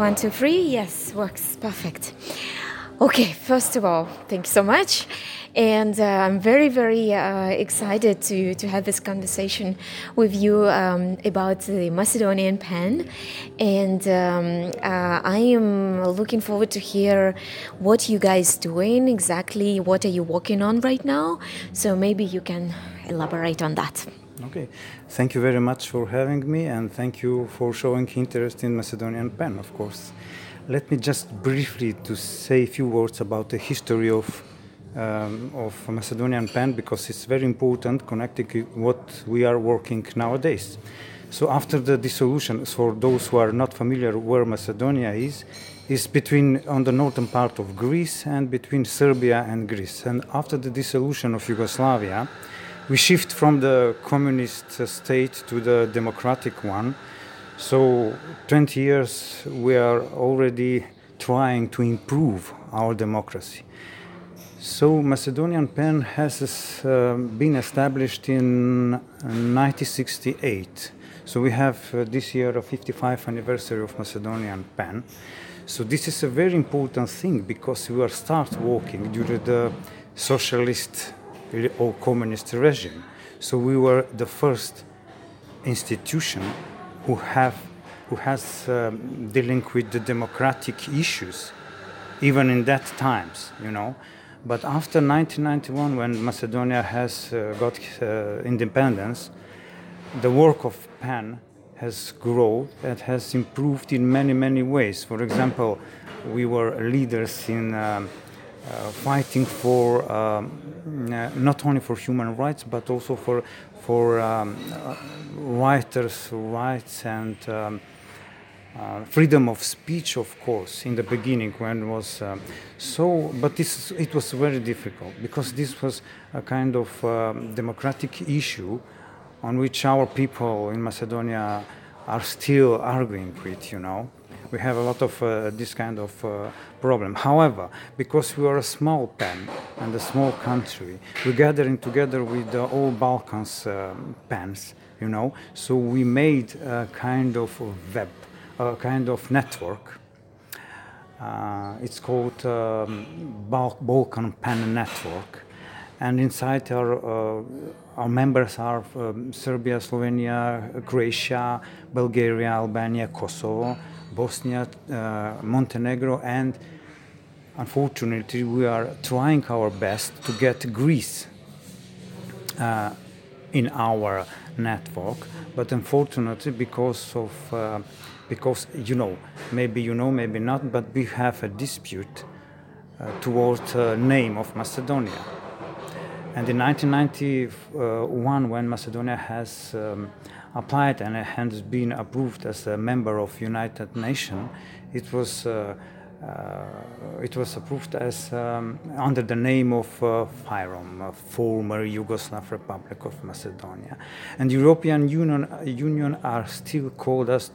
One, two, three. Yes, works perfect. Okay, first of all, thank you so much. And uh, I'm very, very uh, excited to, to have this conversation with you um, about the Macedonian pen. And um, uh, I am looking forward to hear what you guys doing exactly. What are you working on right now? So maybe you can elaborate on that. Okay, thank you very much for having me, and thank you for showing interest in Macedonian pen, of course. Let me just briefly to say a few words about the history of um, of Macedonian pen because it's very important connecting what we are working nowadays. So after the dissolution, for those who are not familiar where Macedonia is, is between on the northern part of Greece and between Serbia and Greece. And after the dissolution of Yugoslavia, we shift from the communist state to the democratic one. So 20 years we are already trying to improve our democracy. So Macedonian pen has uh, been established in 1968. So we have uh, this year a 55th anniversary of Macedonian pen. So this is a very important thing because we are start working during the socialist or communist regime. So we were the first institution who have who has um, dealing with the democratic issues, even in that times, you know. But after 1991, when Macedonia has uh, got uh, independence, the work of PEN has grown and has improved in many, many ways. For example, we were leaders in um, fighting for um, uh, not only for human rights but also for for um, uh, writers' rights and um, uh, freedom of speech, of course, in the beginning when it was uh, so. But this it was very difficult because this was a kind of um, democratic issue on which our people in Macedonia are still arguing with, you know we have a lot of uh, this kind of uh, problem. However, because we are a small pen and a small country, we're gathering together with the all Balkans uh, pens, you know. So we made a kind of web, a kind of network. Uh, it's called um, Bal Balkan Pen Network, and inside our uh, our members are um, Serbia, Slovenia, Croatia, Bulgaria, Albania, Kosovo Bosnia, uh, Montenegro, and unfortunately, we are trying our best to get Greece uh, in our network. But unfortunately, because of uh, because you know, maybe you know, maybe not, but we have a dispute towards name of Macedonia. And in 1991, when Macedonia has um, applied and has been approved as a member of United Nations, it was uh, uh, it was approved as um, under the name of uh, FYROM, uh, former Yugoslav Republic of Macedonia, and European Union Union are still called as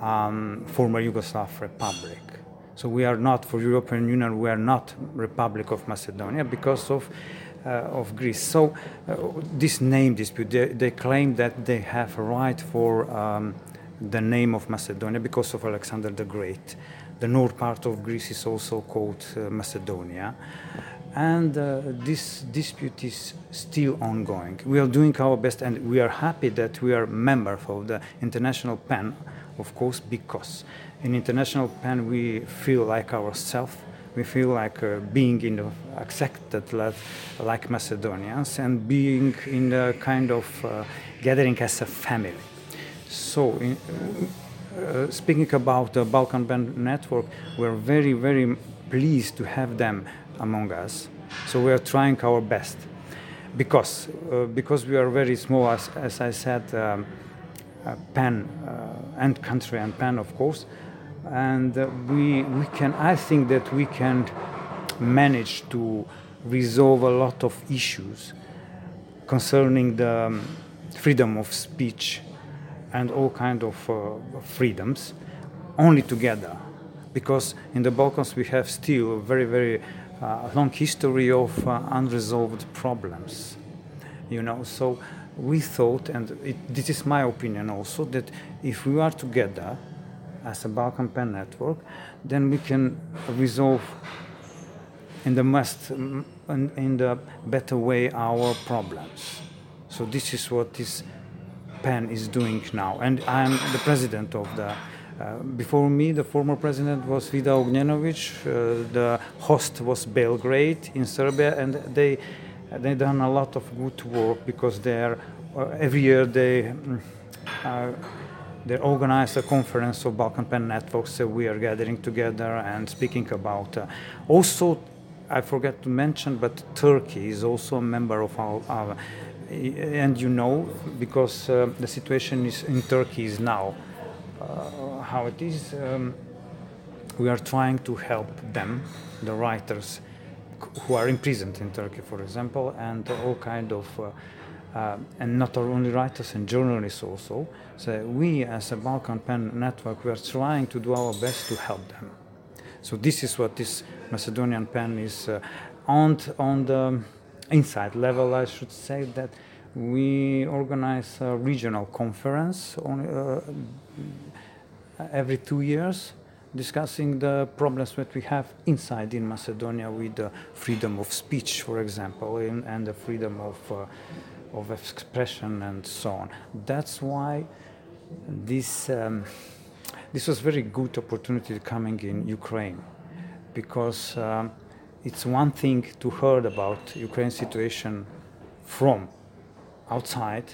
um, former Yugoslav Republic. So we are not for European Union. We are not Republic of Macedonia because of of Greece. So uh, this name dispute, they, they, claim that they have a right for um, the name of Macedonia because of Alexander the Great. The north part of Greece is also called uh, Macedonia. And uh, this dispute is still ongoing. We are doing our best and we are happy that we are member of the International PEN, of course, because in International PEN we feel like ourselves we feel like uh, being in the accepted like, Macedonians and being in the kind of uh, gathering as a family. So, in, uh, speaking about the Balkan Band Network, we're very, very pleased to have them among us. So we are trying our best because uh, because we are very small, as, as I said, um, uh, PEN uh, and country and PEN, of course and uh, we, we can, I think that we can manage to resolve a lot of issues concerning the um, freedom of speech and all kind of uh, freedoms only together. Because in the Balkans we have still a very very uh, long history of uh, unresolved problems you know. So we thought and it, this is my opinion also that if we are together as a Balkan PEN network, then we can resolve in the most, in, in the better way our problems. So this is what this PEN is doing now, and I'm the president of the. Uh, before me, the former president was Vida Ognjenovic. Uh, the host was Belgrade in Serbia, and they they done a lot of good work because they are uh, every year they. Uh, they organize a conference of Balkan PEN networks. So we are gathering together and speaking about. Uh, also, I forgot to mention, but Turkey is also a member of our. our and you know, because uh, the situation is in Turkey is now uh, how it is. Um, we are trying to help them, the writers who are imprisoned in Turkey, for example, and all kind of. Uh, and not only writers and journalists also. So we, as a Balkan PEN network, we are trying to do our best to help them. So this is what this Macedonian PEN is uh, on on the inside level. I should say that we organize a regional conference on, uh, every two years discussing the problems that we have inside in Macedonia with the freedom of speech, for example, in, and the freedom of uh, of expression and so on. That's why this um, this was very good opportunity coming in Ukraine, because um, it's one thing to hear about Ukraine situation from outside,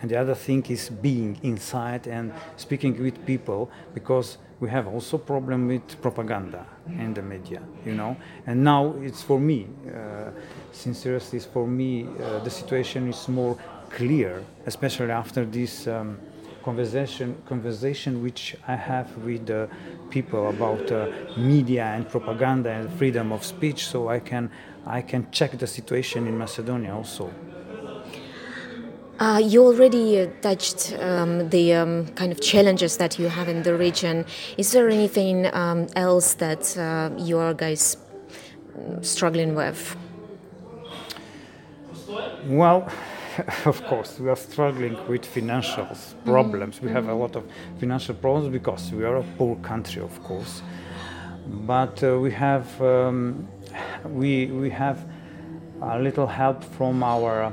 and the other thing is being inside and speaking with people because we have also problem with propaganda in the media you know? And now it's for me uh, sincerely for me uh, the situation is more clear especially after this um, conversation conversation which i have with uh, people about uh, media and propaganda and freedom of speech so i can i can check the situation in macedonia also uh, you already uh, touched um, the um, kind of challenges that you have in the region. Is there anything um, else that uh, you are guys mm, struggling with? Well, of course, we are struggling with financial problems. Mm-hmm. We have a lot of financial problems because we are a poor country, of course. But uh, we have um, we we have a little help from our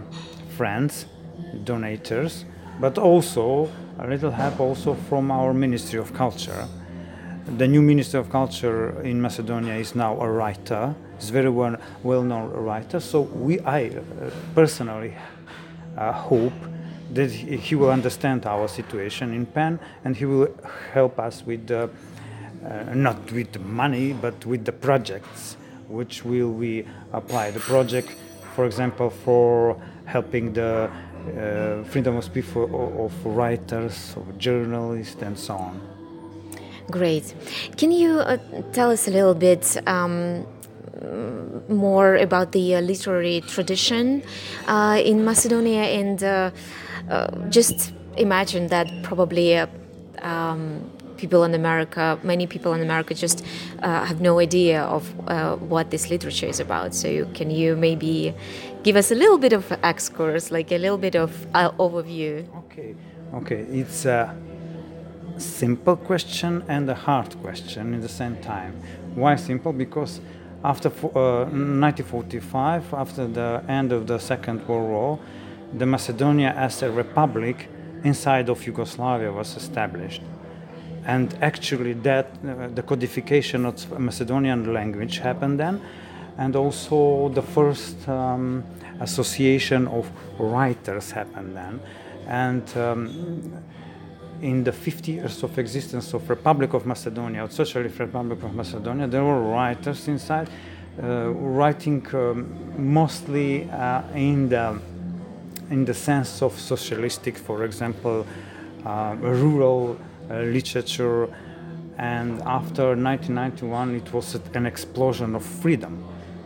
friends donators, but also a little help also from our Ministry of Culture. The new Minister of Culture in Macedonia is now a writer. He's very well, well-known writer. So we, I uh, personally uh, hope that he will understand our situation in PEN and he will help us with the, uh, not with the money, but with the projects which will we apply. The project, for example, for helping the uh, freedom of speech for, of writers, of journalists, and so on. Great. Can you uh, tell us a little bit um, more about the uh, literary tradition uh, in Macedonia and uh, uh, just imagine that probably um, people in America, many people in America just have no idea of what this literature is about. So can you maybe give us a little bit of excursus, like a little bit of uh, overview. Okay, okay, it's a simple question and a hard question in the same time. Why simple? Because after uh, 1945, after the end of the Second World War, the Macedonia as a republic inside of Yugoslavia was established. And actually, that uh, the codification of Macedonian language happened then, and also the first um, association of writers happened then. And um, in the 50 years of existence of Republic of Macedonia, Socialist Republic of Macedonia, there were writers inside, uh, writing um, mostly uh, in the in the sense of socialistic, for example, uh, rural literature. And after 1991, it was an explosion of freedom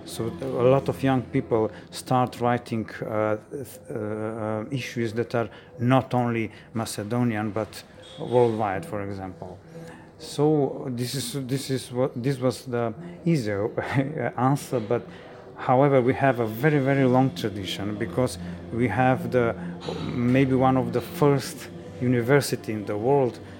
so a lot of young people start writing uh, uh, issues that are not only Macedonian but worldwide, for example. So this is this is what this was the easier answer, but however we have a very very long tradition because we have the maybe one of the first university in the world uh, uh,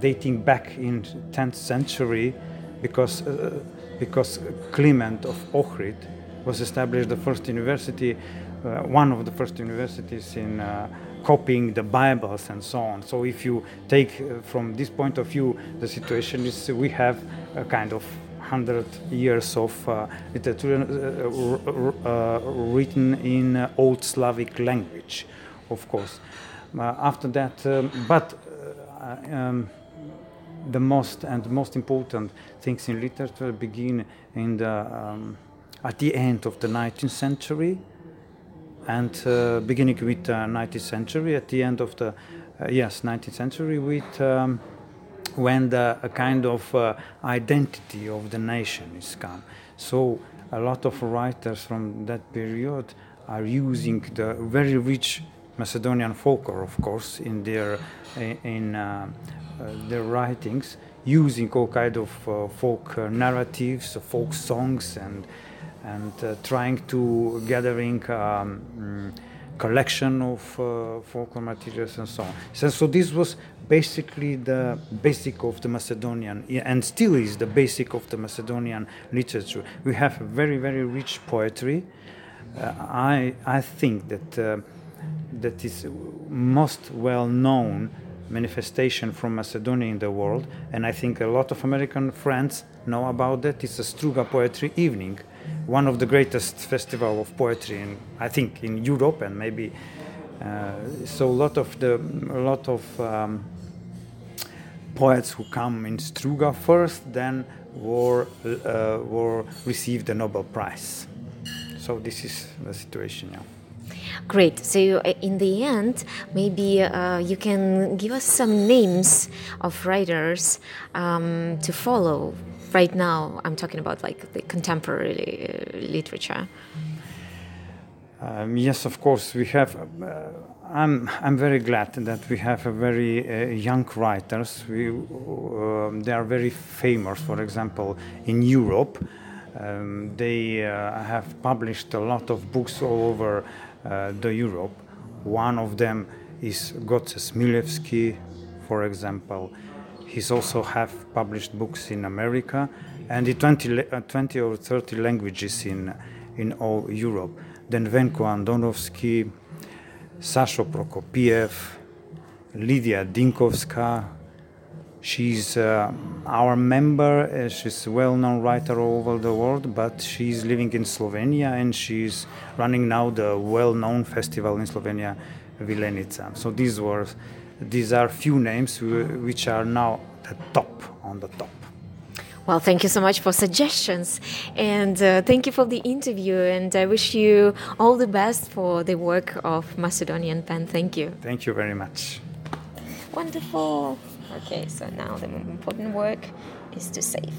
dating back in 10th century because, uh, because Clement of Ohrid was established the first university, uh, one of the first universities in uh, copying the Bibles and so on. So if you take uh, from this point of view, the situation is we have a kind of hundred years of uh, literature uh, uh, written in Old Slavic language, of course. After that, um, but um, the most and most important things in literature begin in the um, at the end of the 19th century and uh, beginning with the 19th century at the end of the uh, yes 19th century with um, when the a kind of uh, identity of the nation is come. So a lot of writers from that period are using the very rich Macedonian folklore, of course, in their in uh, uh, their writings, using all kind of uh, folk narratives, folk songs, and and trying to gathering. Um, mm, collection of uh, folklore materials and so on. So, so, this was basically the basic of the Macedonian, and still is the basic of the Macedonian literature. We have very, very rich poetry. Uh, I, I think that uh, that is most well known manifestation from Macedonia in the world, and I think a lot of American friends know about that. It's a Struga Poetry Evening, one of the greatest festival of poetry in I think in Europe and maybe. Uh, so a lot of the a lot of um, poets who come in Struga first, then were uh, were received the Nobel Prize. So this is the situation now. Great. So, uh, in the end, maybe uh, you can give us some names of writers um, to follow. Right now, I'm talking about like the contemporary uh, literature. Um, yes, of course, we have. Uh, I'm I'm very glad that we have a very uh, young writers. We um, they are very famous. For example, in Europe, um, they uh, have published a lot of books all over uh, the Europe. One of them is Goce Smilevski, for example. He's also have published books in America and in 20, uh, 20 or 30 languages in, in all Europe. Then Venko Andonovski, Sasho Prokopiev, Lydia Dimkovska, She's uh, our member. Uh, she's a well-known writer all over the world, but she's living in Slovenia and she's running now the well-known festival in Slovenia, Vilenica. So these were, these are few names which are now the top on the top. Well, thank you so much for suggestions, and uh, thank you for the interview. And I wish you all the best for the work of Macedonian Pen. Thank you. Thank you very much. Wonderful. Okay, so now the important work is to save.